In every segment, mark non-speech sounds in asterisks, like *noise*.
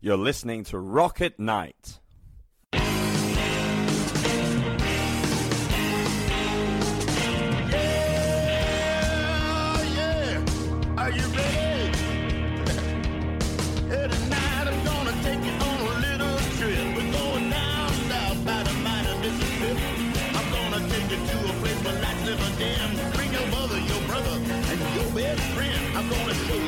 You're listening to Rock at Night. Yeah, yeah. Are you ready? *laughs* Hey, tonight I'm gonna take you on a little trip. We're going down south by the mighty Mississippi. I'm gonna take you to a place where lights never dim. Bring your mother, your brother, and your best friend. I'm gonna show you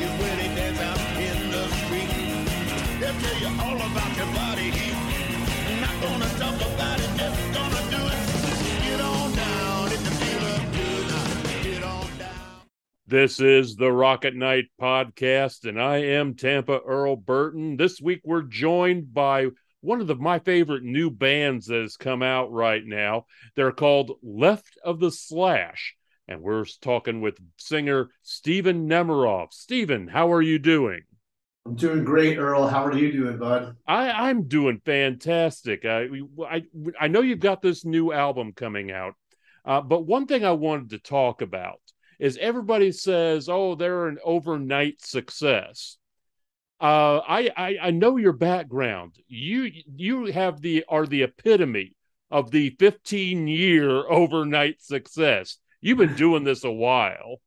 This is the Rock at Night podcast, and I am Tampa Earl Burton. This week we're joined by one of the, my favorite new bands that has come out right now. They're called Left of the Slash, and we're talking with singer Stephen Nemeroff. Stephen, how are you doing? I'm doing great, Earl. How are you doing, bud? I, I'm doing fantastic. I, I, I know you've got this new album coming out, uh, but one thing I wanted to talk about is everybody says, "Oh, they're an overnight success." Uh, I, I I know your background. You you have the are the epitome of the 15 year overnight success. You've been doing this a while.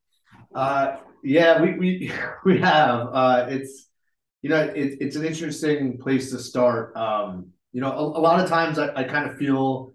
Uh, yeah, we we *laughs* we have. Uh, it's you know, it, it's an interesting place to start. Um, you know, a, a lot of times I, I kind of feel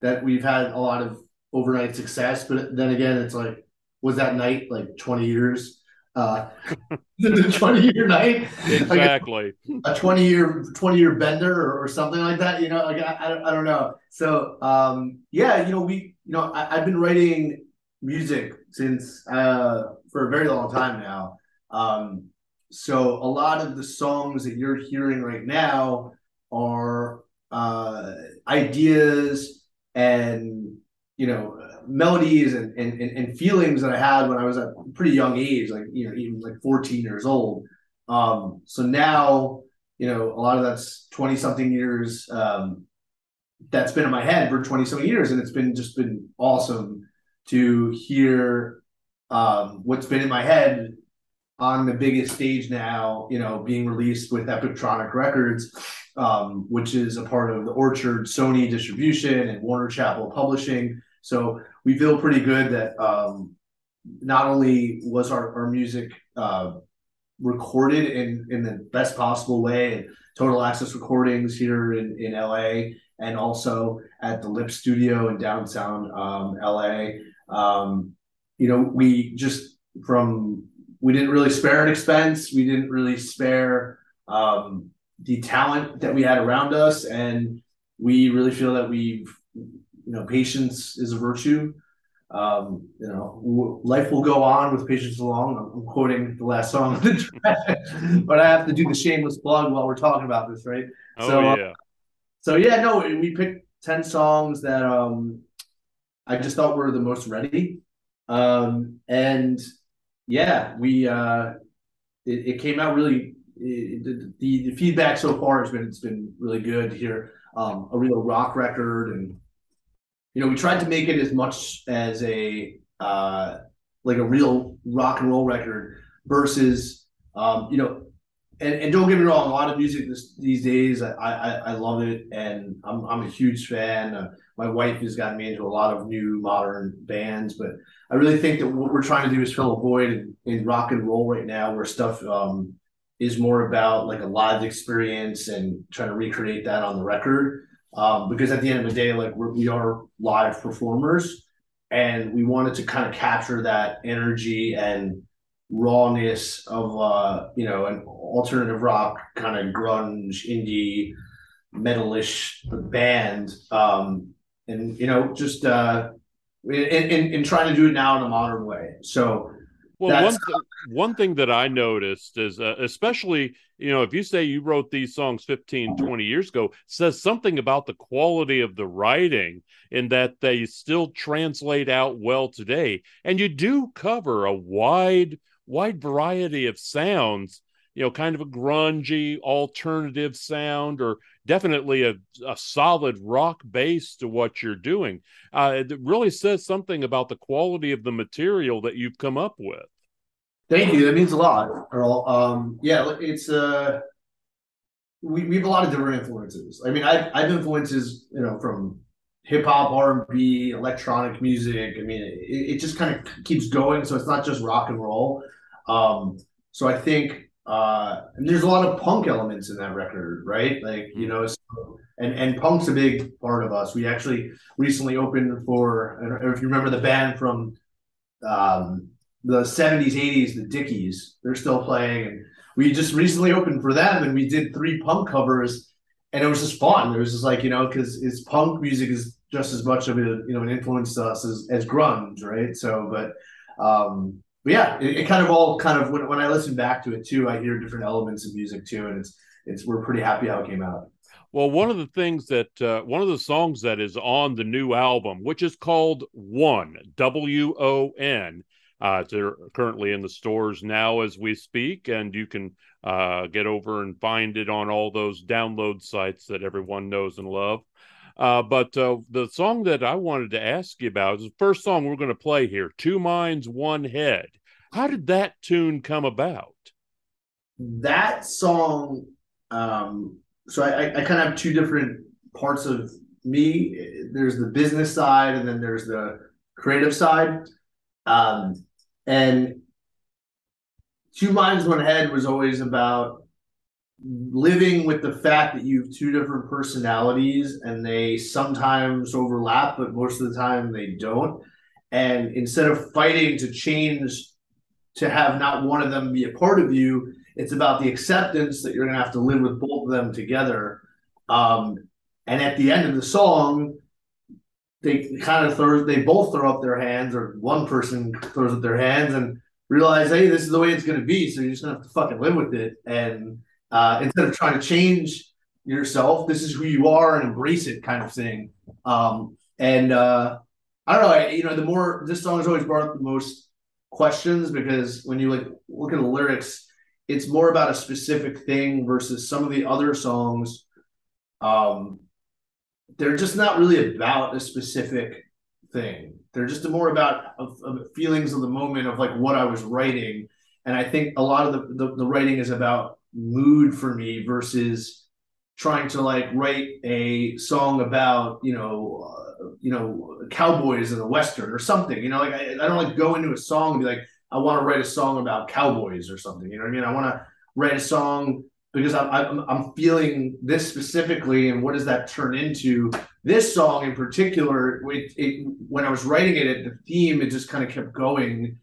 that we've had a lot of overnight success, but then again, it's like, was that night like 20 years? Uh, *laughs* the 20 year night, like a- Exactly. a 20 year 20 year bender or, or something like that you know like I, I, don't, I don't know so um yeah you know we you know I, i've been writing music since uh for a very long time now um so a lot of the songs that you're hearing right now are uh ideas and you know melodies and, and and feelings that i had when i was at a pretty young age like you know even like 14 years old um, so now, you know, a lot of that's 20 something years um, that's been in my head for 20 something years. And it's been just been awesome to hear um, what's been in my head on the biggest stage now, you know, being released with Epictronic Records, um, which is a part of the Orchard Sony distribution and Warner Chappell Publishing. So we feel pretty good that um, not only was our, our music uh, recorded in in the best possible way and total access recordings here in in LA and also at the Lip Studio in downtown um, LA. Um, you know, we just from we didn't really spare an expense. We didn't really spare um, the talent that we had around us, and we really feel that we've you know patience is a virtue um, you know, w- life will go on with patience along. I'm, I'm quoting the last song, of the track, but I have to do the shameless plug while we're talking about this, right? Oh So, uh, yeah. So yeah, no, we picked ten songs that um, I just thought were the most ready, um, and yeah, we uh, it, it came out really. It, the, the feedback so far has been it's been really good hear um, a real rock record and you know, we tried to make it as much as a uh, like a real rock and roll record versus um, you know, and, and don't get me wrong, a lot of music this, these days, I, I I love it, and I'm I'm a huge fan. Uh, my wife has gotten me into a lot of new modern bands, but I really think that what we're trying to do is fill a void in, in rock and roll right now, where stuff um, is more about like a live experience and trying to recreate that on the record um, because at the end of the day, like we're, we are live performers, and we wanted to kind of capture that energy and rawness of uh, you know an alternative rock kind of grunge indie metalish band, um, and you know just uh, in, in in trying to do it now in a modern way. So Well, one th- one thing that I noticed is, uh, especially you know, if you say you wrote these songs 15, 20 years ago, says something about the quality of the writing in that they still translate out well today, and you do cover a wide wide variety of sounds. You know, kind of a grungy alternative sound, or definitely a, a solid rock base to what you're doing. Uh, it really says something about the quality of the material that you've come up with. Thank you. That means a lot, Earl. Um, yeah, it's uh, we, we have a lot of different influences. I mean, I've I've influences you know from hip hop, R and B, electronic music. I mean, it, it just kind of keeps going. So it's not just rock and roll. Um, so I think uh, and there's a lot of punk elements in that record, right? Like you know, so, and and punk's a big part of us. We actually recently opened for if you remember the band from um, the 70s, 80s, the Dickies. They're still playing, and we just recently opened for them, and we did three punk covers, and it was just fun. It was just like you know, because it's punk music is just as much of a you know an influence to us as, as grunge, right? So, but um, but yeah, it, it, kind of all kind of when, when I listen back to it too, I hear different elements of music too, and it's it's we're pretty happy how it came out. Well, one of the things that uh, one of the songs that is on the new album, which is called One W O N, uh, they're currently in the stores now as we speak, and you can uh, get over and find it on all those download sites that everyone knows and love. Uh, but uh, the song that I wanted to ask you about is the first song we're going to play here Two Minds, One Head. How did that tune come about? That song, um, so I, I kind of have two different parts of me. There's the business side, and then there's the creative side. Um, and Two Minds, One Head was always about living with the fact that you have two different personalities and they sometimes overlap, but most of the time they don't. And instead of fighting to change to have not one of them be a part of you, it's about the acceptance that you're going to have to live with both of them together. Um, and at the end of the song, they kind of throw, they both throw up their hands, or one person throws up their hands and realize, hey, this is the way it's going to be. So you're just going to have to fucking live with it. And uh, instead of trying to change yourself, this is who you are and embrace it, kind of thing. Um, and uh, I don't know, I, you know, the more this song has always brought up the most questions because when you like look at the lyrics, it's more about a specific thing versus some of the other songs. Um, they're just not really about a specific thing. They're just more about of, of feelings of the moment of like what I was writing. And I think a lot of the, the, the writing is about mood for me versus trying to like write a song about you know uh, you know cowboys in the western or something you know like I, I don't like go into a song and be like i want to write a song about cowboys or something you know what i mean? I want to write a song because I'm, I'm i'm feeling this specifically and what does that turn into? This song in particular it, it when i was writing it at the theme it just kind of kept going.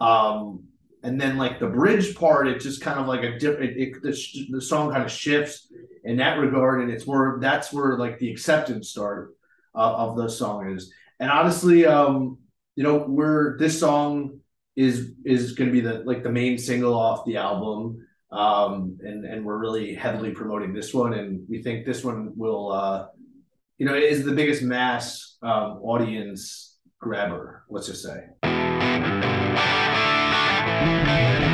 Um and then like the bridge part it just kind of like a different it, the, the song kind of shifts in that regard and it's where that's where like the acceptance start uh, of the song is. And honestly um you know where this song is is going to be the like the main single off the album um and and we're really heavily promoting this one and we think this one will uh you know is the biggest mass um audience grabber let's just say so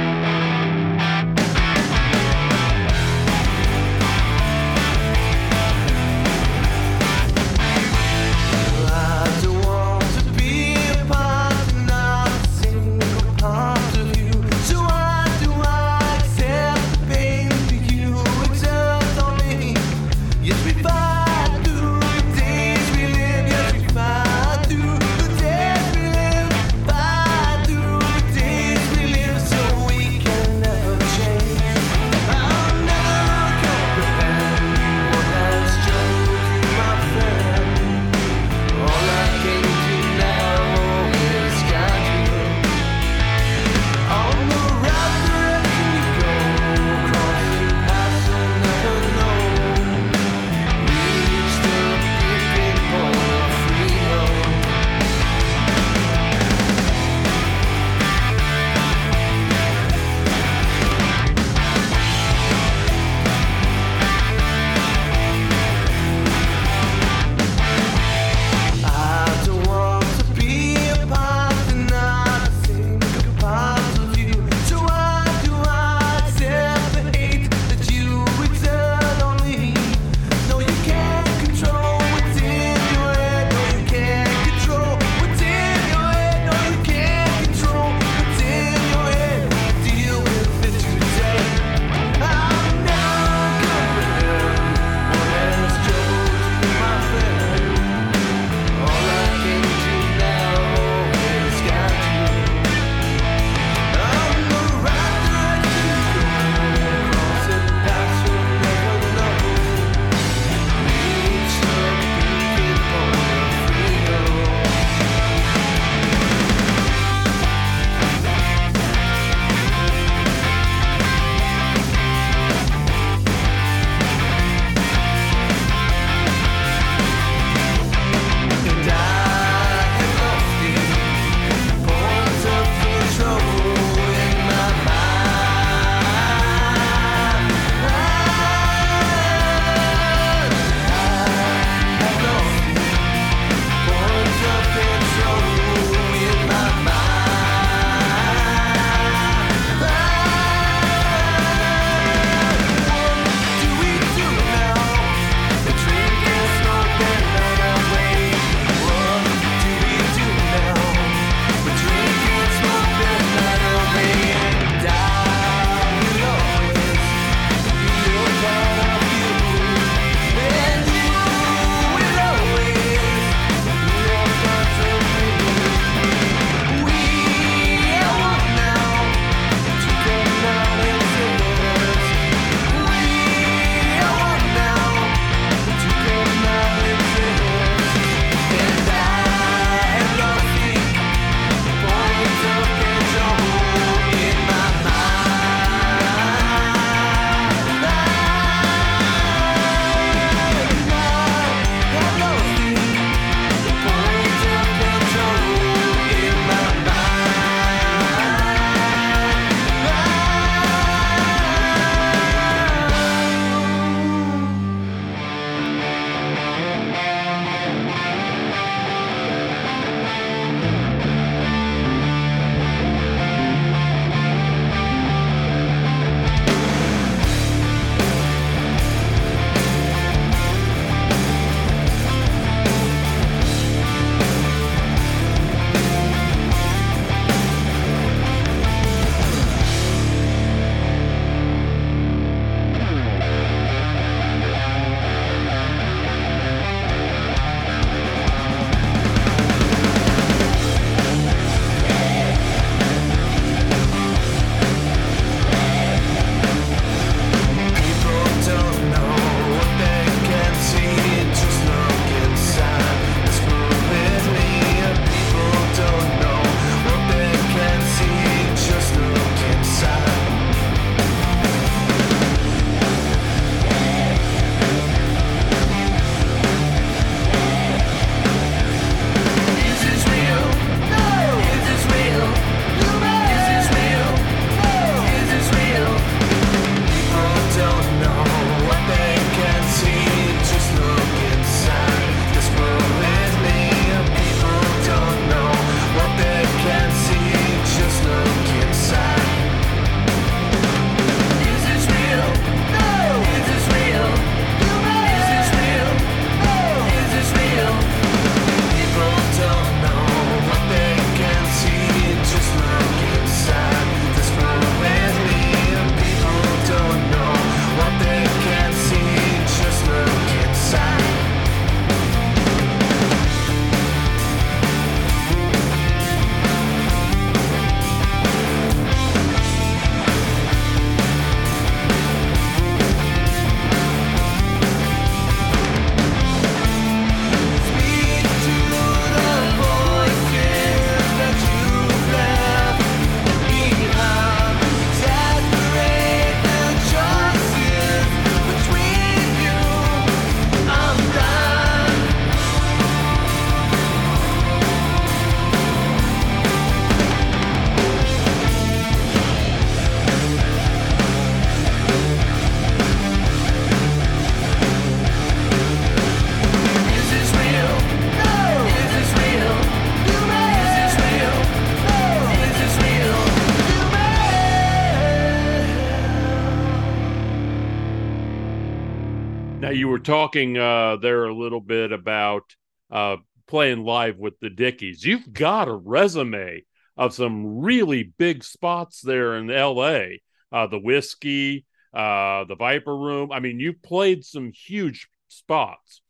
talking uh, there a little bit about uh, playing live with the Dickies. You've got a resume of some really big spots there in L.A. Uh, the Whisky, uh, the Viper Room. I mean, you've played some huge spots.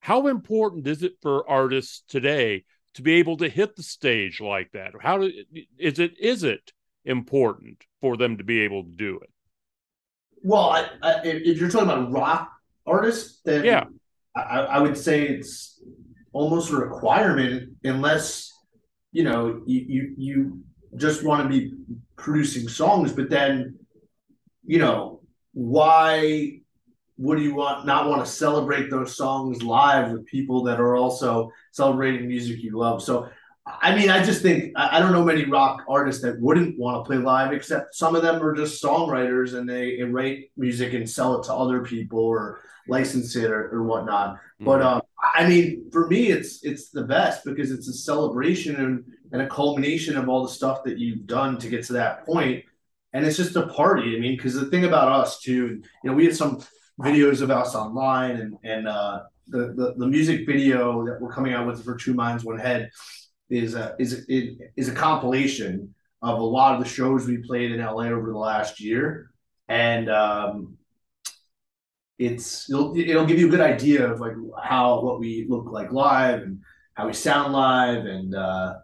How important is it for artists today to be able to hit the stage like that? How do, is it is it important for them to be able to do it? Well, I, I, if you're talking about rock artists, then Yeah. I, I would say it's almost a requirement unless you know you you, you just want to be producing songs, but then you know why would you want not want to celebrate those songs live with people that are also celebrating music you love? So I mean, I just think I, don't know many rock artists that wouldn't want to play live, except some of them are just songwriters and they, they write music and sell it to other people or license it or, or whatnot. But um, I mean, for me, it's it's the best because it's a celebration and, and a culmination of all the stuff that you've done to get to that point. point, and it's just a party. I mean, because the thing about us too, you know, we had some videos of us online, and and uh, the, the the music video that we're coming out with for Two Minds One Head is a is it is a compilation of a lot of the shows we played in LA over the last year, and um, it's it'll it'll give you a good idea of like how what we look like live and how we sound live and uh,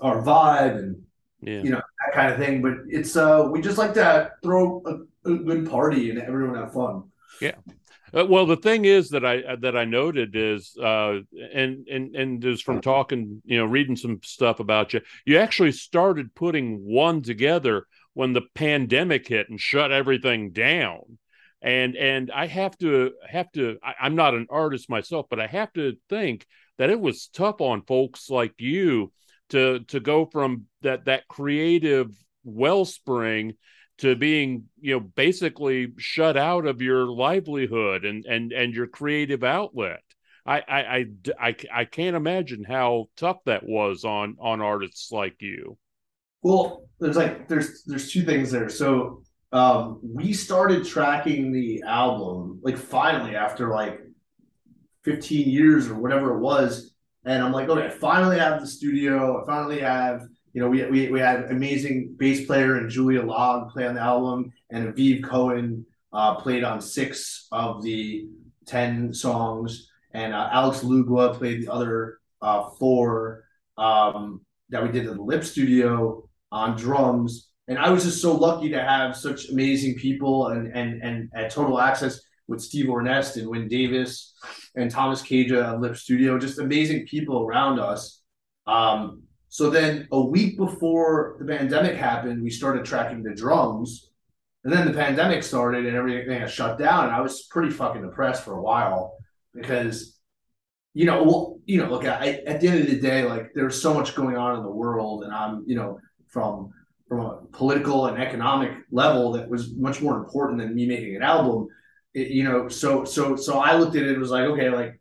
our vibe and Yeah. you know that kind of thing. But it's uh we just like to throw a, a good party and everyone have fun. Uh, well, the thing is that I that I noted is, uh, and and and is from talking, you know, reading some stuff about you. You actually started putting one together when the pandemic hit and shut everything down. And and I have to have to. I, I'm not an artist myself, but I have to think that it was tough on folks like you to to go from that that creative wellspring to being you know basically shut out of your livelihood and and and your creative outlet I, I I I can't imagine how tough that was on on artists like you Well, there's like there's there's two things there. So um we started tracking the album like finally after like 15 years or whatever it was. And I'm like, okay, I finally have the studio. I finally have, you know, we we, we had amazing bass player and Julia Log play on the album, and Aviv Cohen uh, played on six of the 10 songs, and uh, Alex Lugua played the other uh, four um, that we did at the Lip Studio on drums. And I was just so lucky to have such amazing people and and and at Total Access with Steve Ornest and Wyn Davis and Thomas Caja at Lip Studio, just amazing people around us. Um, so then a week before the pandemic happened, we started tracking the drums. And then the pandemic started and everything got shut down. And I was pretty fucking depressed for a while because, you know, well, you know, look, I, at the end of the day, like there's so much going on in the world, and I'm, you know, from from a political and economic level that was much more important than me making an album. It, you know, so so so I looked at it and was like, okay, like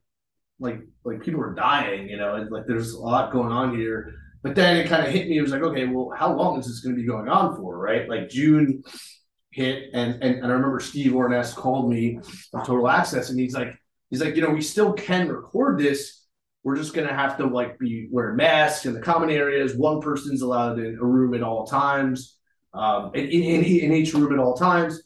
like like people are dying, you know, and like there's a lot going on here. But then it kind of hit me. It was like, okay, well, how long is this going to be going on for, right? Like June hit, and and, and I remember Steve Ornest called me of Total Access, and he's like, he's like, you know, we still can record this. We're just gonna have to like be wear masks in the common areas. One person's allowed in a room at all times, um, in, in, in each room at all times.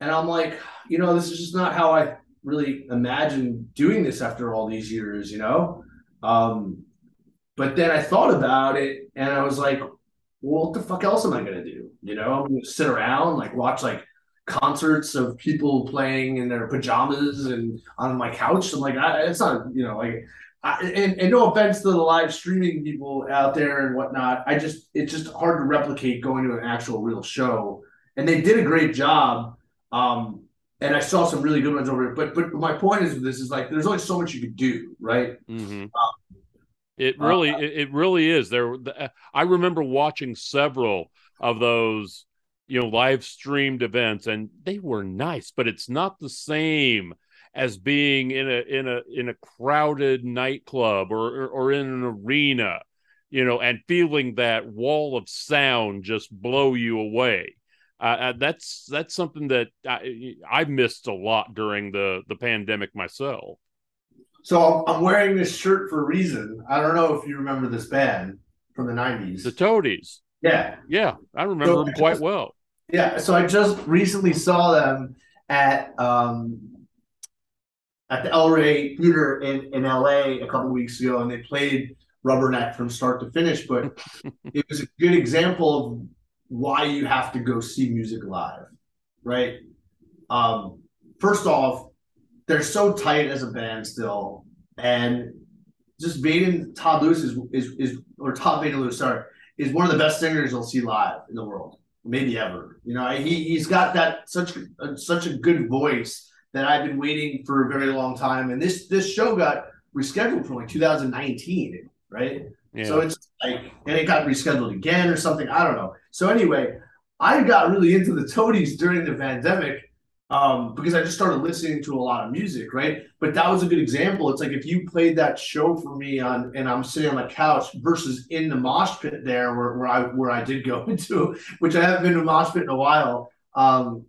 And I'm like, you know, this is just not how I really imagined doing this after all these years, you know. Um, but then I thought about it, and I was like, well, what the fuck else am I gonna do? You know, I'm gonna sit around like watch like concerts of people playing in their pajamas and on my couch. I'm like, I, it's not, you know, like, I, and, and no offense to the live streaming people out there and whatnot. I just, it's just hard to replicate going to an actual real show. And they did a great job. Um, and I saw some really good ones over it. But, but my point is, this is like, there's only so much you could do, right? Mhm. It really, it, it really is. There, the- I remember watching several of those, you know, live streamed events, and they were nice, but it's not the same as being in a in a in a crowded nightclub or or, or in an arena, you know, and feeling that wall of sound just blow you away. uh, uh, that's that's something that I, I missed a lot during the the pandemic myself. So I'm, wearing this shirt for a reason. I don't know if you remember this band from the '90s. The Toadies. Yeah, Yeah, I remember So- them quite well. yeah. So I just recently saw them at um at the El Rey Theater in in LA a couple weeks ago, and they played Rubberneck from start to finish. But *laughs* it was a good example of why you have to go see music live, right? Um, first off, they're so tight as a band still, and just Vaden Todd Lewis is is is or Todd Vaden Lewis, sorry, is one of the best singers you'll see live in the world, maybe ever. You know, he he's got that such a, such a good voice that I've been waiting for a very long time, and this this show got rescheduled for like 2019, right? Yeah. So it's like, and it got rescheduled again or something. I don't know. So anyway, I got really into the Toadies during the pandemic um, because I just started listening to a lot of music, right? But that was a good example. It's like if you played that show for me on, and I'm sitting on the couch versus in the mosh pit there where, where I where I did go *laughs* into, which I haven't been to mosh pit in a while. Um,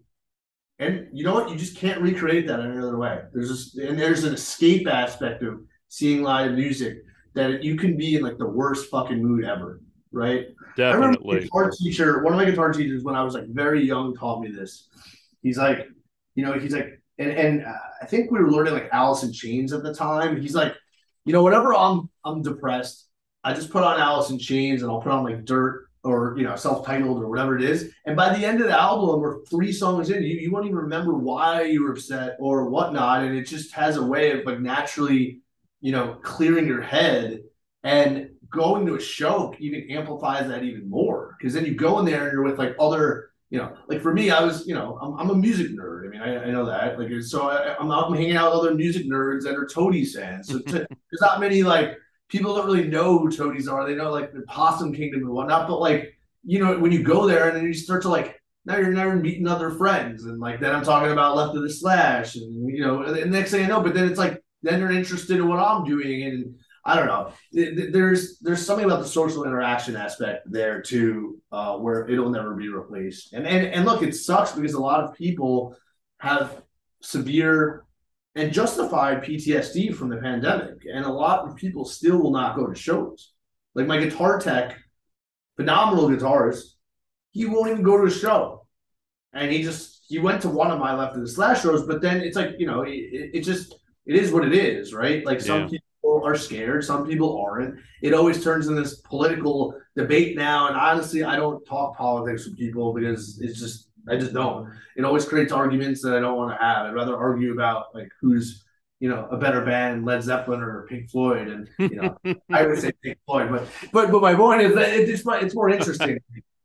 and you know what? You just can't recreate that any other way. There's just and there's an escape aspect of seeing live music that you can be in like the worst fucking mood ever, right? I remember my Definitely. guitar teacher, one of my guitar teachers when I was like very young taught me this. He's like, you know, he's like, and and uh, I think we were learning like Alice in Chains at the time. He's like, you know, whenever I'm I'm depressed, I just put on Alice in Chains and I'll put on like Dirt or you know self-titled or whatever it is. And by the end of the album, or three songs in, you, you won't even remember why you were upset or whatnot, and it just has a way of like naturally, you know, clearing your head and going to a show even amplifies that even more because then you go in there and you're with like other you know like for me i was you know i'm, I'm a music nerd mean i, I know that like so I, i'm out hanging out with other music nerds that are toadies fans so to, *laughs* there's not many like people don't really know who toadies are they know like the possum kingdom and whatnot but like you know when you go there and then you start to like now you're never meeting other friends and like then i'm talking about left of the slash and you know and the next thing i know but then it's like then they're interested in what i'm doing and I don't know. Th- th- There's there's something about the social interaction aspect there too, uh, where it'll never be replaced. And and and look, it sucks because a lot of people have severe and justified PTSD from the pandemic, and a lot of people still will not go to shows. Like my guitar tech, phenomenal guitarist, he won't even go to a show, and he just he went to one of my left of the slash shows, but then it's like you know it, it just it is what it is, right? Like some Yeah. people are scared, some people aren't. It always turns into this political debate now, and honestly, I don't talk politics with people because it's just I just don't. It always creates arguments that I don't want to have. I'd rather argue about like who's you know a better band, Led Zeppelin or Pink Floyd, and you know *laughs* I would say Pink Floyd, but but but my point is that it just it's more interesting.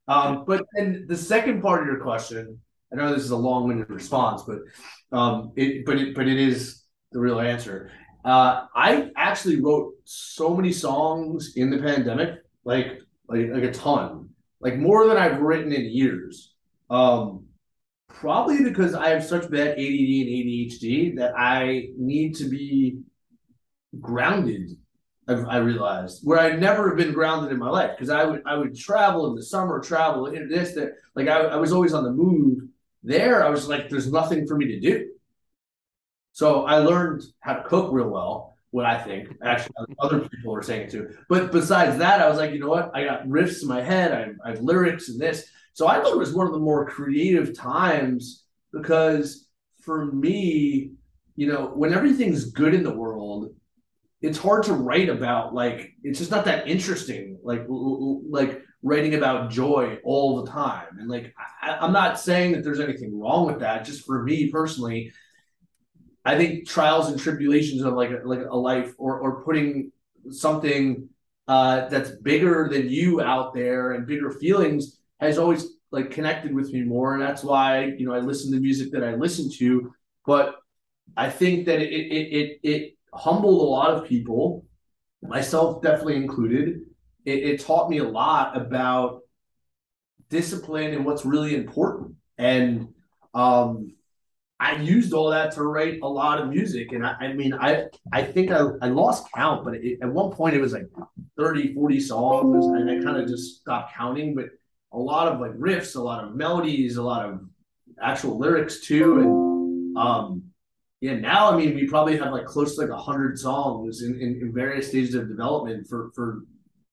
um, but then the second part of your question, I know this is a long-winded response, but um, it but it but it is the real answer. Uh, I actually wrote so many songs in the pandemic, like like like a ton, like more than I've written in years. Um, probably because I have such bad ADD and ADHD that I need to be grounded. I've, I realized where I'd never have been grounded in my life because I would I would travel in the summer, travel in this that like I, I was always on the move. There, I was like, there's nothing for me to do. So I learned how to cook real well. What I think, actually, other people are saying it too. But besides that, I was like, you know what? I got riffs in my head. I, I have lyrics and this. So I thought it was one of the more creative times because for me, you know, when everything's good in the world, it's hard to write about. Like, it's just not that interesting. Like, like writing about joy all the time. And like, I, I'm not saying that there's anything wrong with that. Just for me personally, I think trials and tribulations of like a, like a life or or putting something uh, that's bigger than you out there and bigger feelings has always like connected with me more, and that's why you know I listen to music that I listen to. But I think that it it it, it humbled a lot of people, myself definitely included. It, it taught me a lot about discipline and what's really important, and um, I used all that to write a lot of music. And I, I mean, I, I think I, I lost count, but it, at one point it was like 30, 40 songs and I kind of just stopped counting. But a lot of like riffs, a lot of melodies, a lot of actual lyrics too. And um, yeah, now I mean we probably have like close to like a hundred songs in, in, in various stages of development for for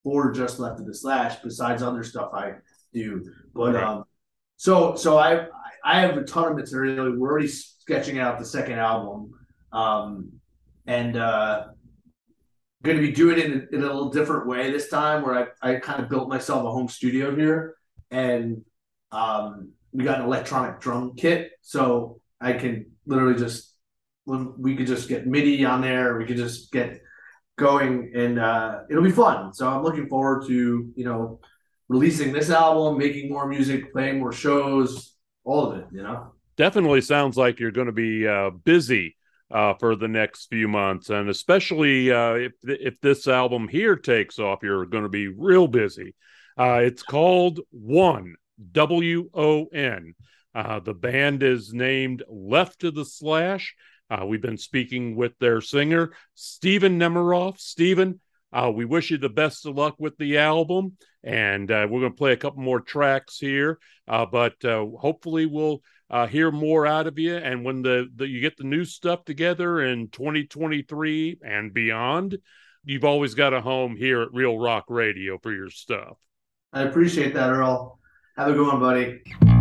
for just left of the slash, besides other stuff I do. But Right. um, so so I I have a ton of material. We're already sketching out the second album, um, and uh, going to be doing it in, in a little different way this time, where I I kind of built myself a home studio here, and um, we got an electronic drum kit, so I can literally just we could just get MIDI on there, we could just get going, and uh, it'll be fun. So I'm looking forward to you know releasing this album, making more music, playing more shows, all of it. You know. definitely sounds like you're going to be uh, busy uh, for the next few months, and especially uh, if if this album here takes off, you're going to be real busy. Uh, it's called One W O N. Uh, the band is named Left to the Slash. Uh, we've been speaking with their singer Stephen Nemeroff. Stephen, uh, we wish you the best of luck with the album, and uh, we're going to play a couple more tracks here. Uh, but uh, hopefully, we'll uh, hear more out of you. And when the, the you get the new stuff together in 2023 and beyond, you've always got a home here at Real Rock Radio for your stuff. I appreciate that, Earl. Have a good one, buddy.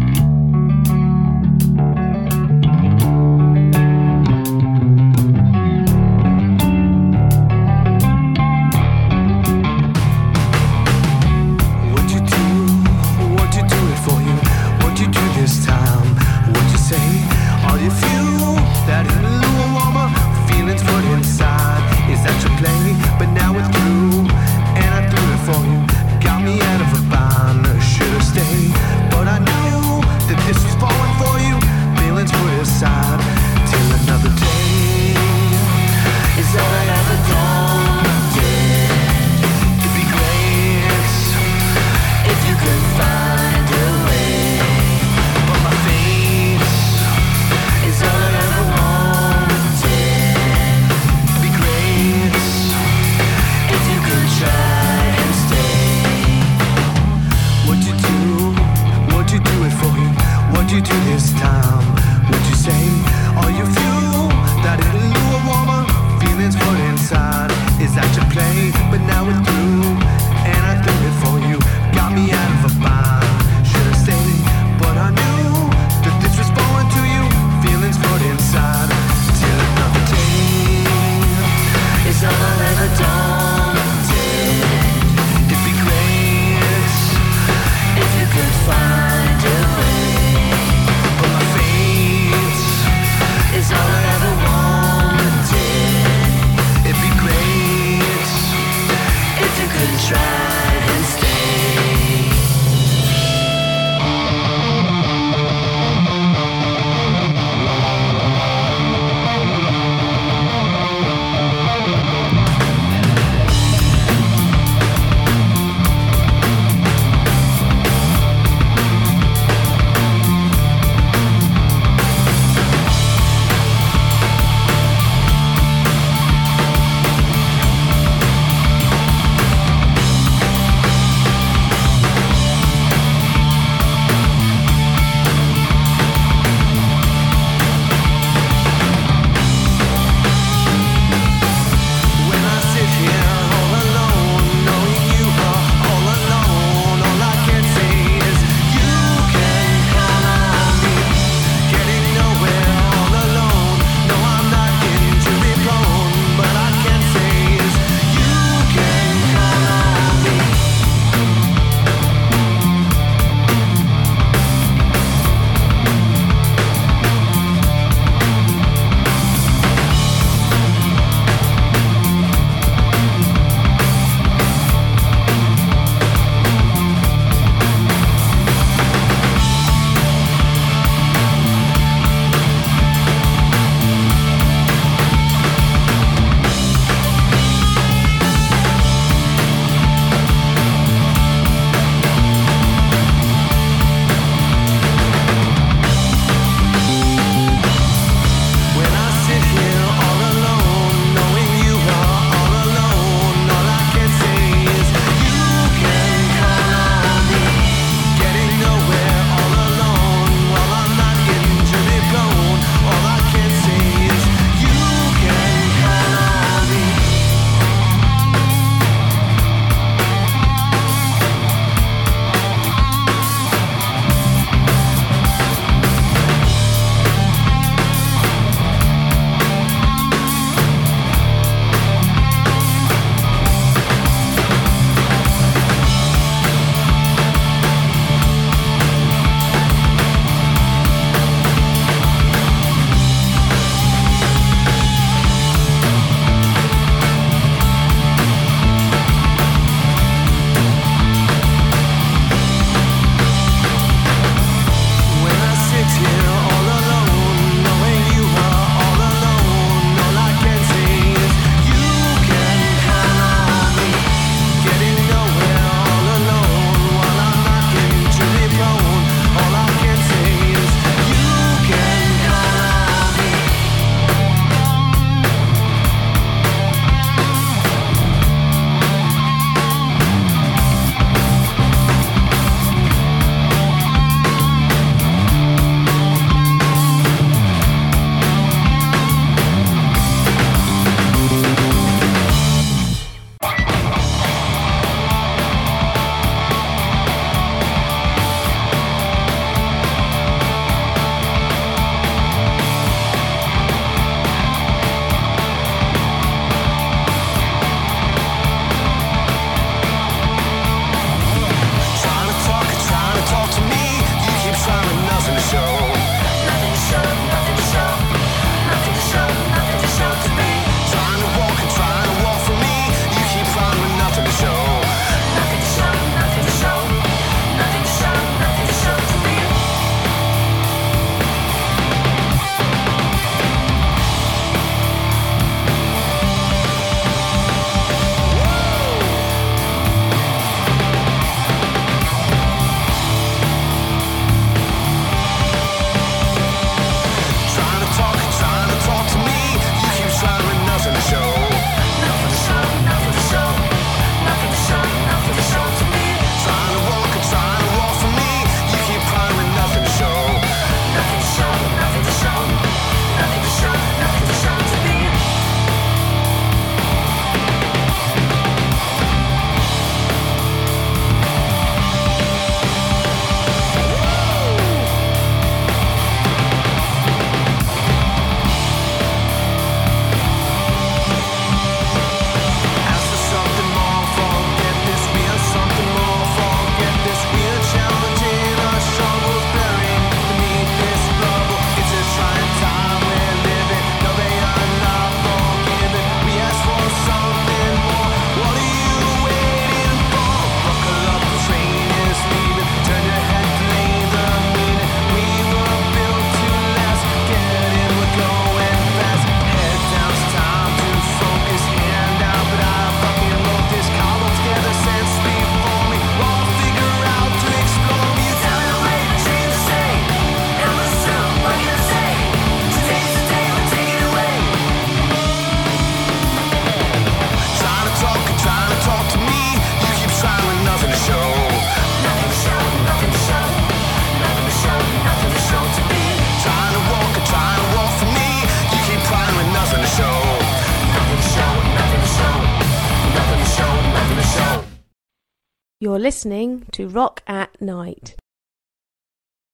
Listening to Rock at Night.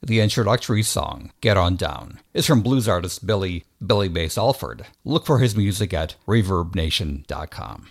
The introductory song, Get On Down, is from blues artist Billy Billy Bass Alford. Look for his music at ReverbNation.com.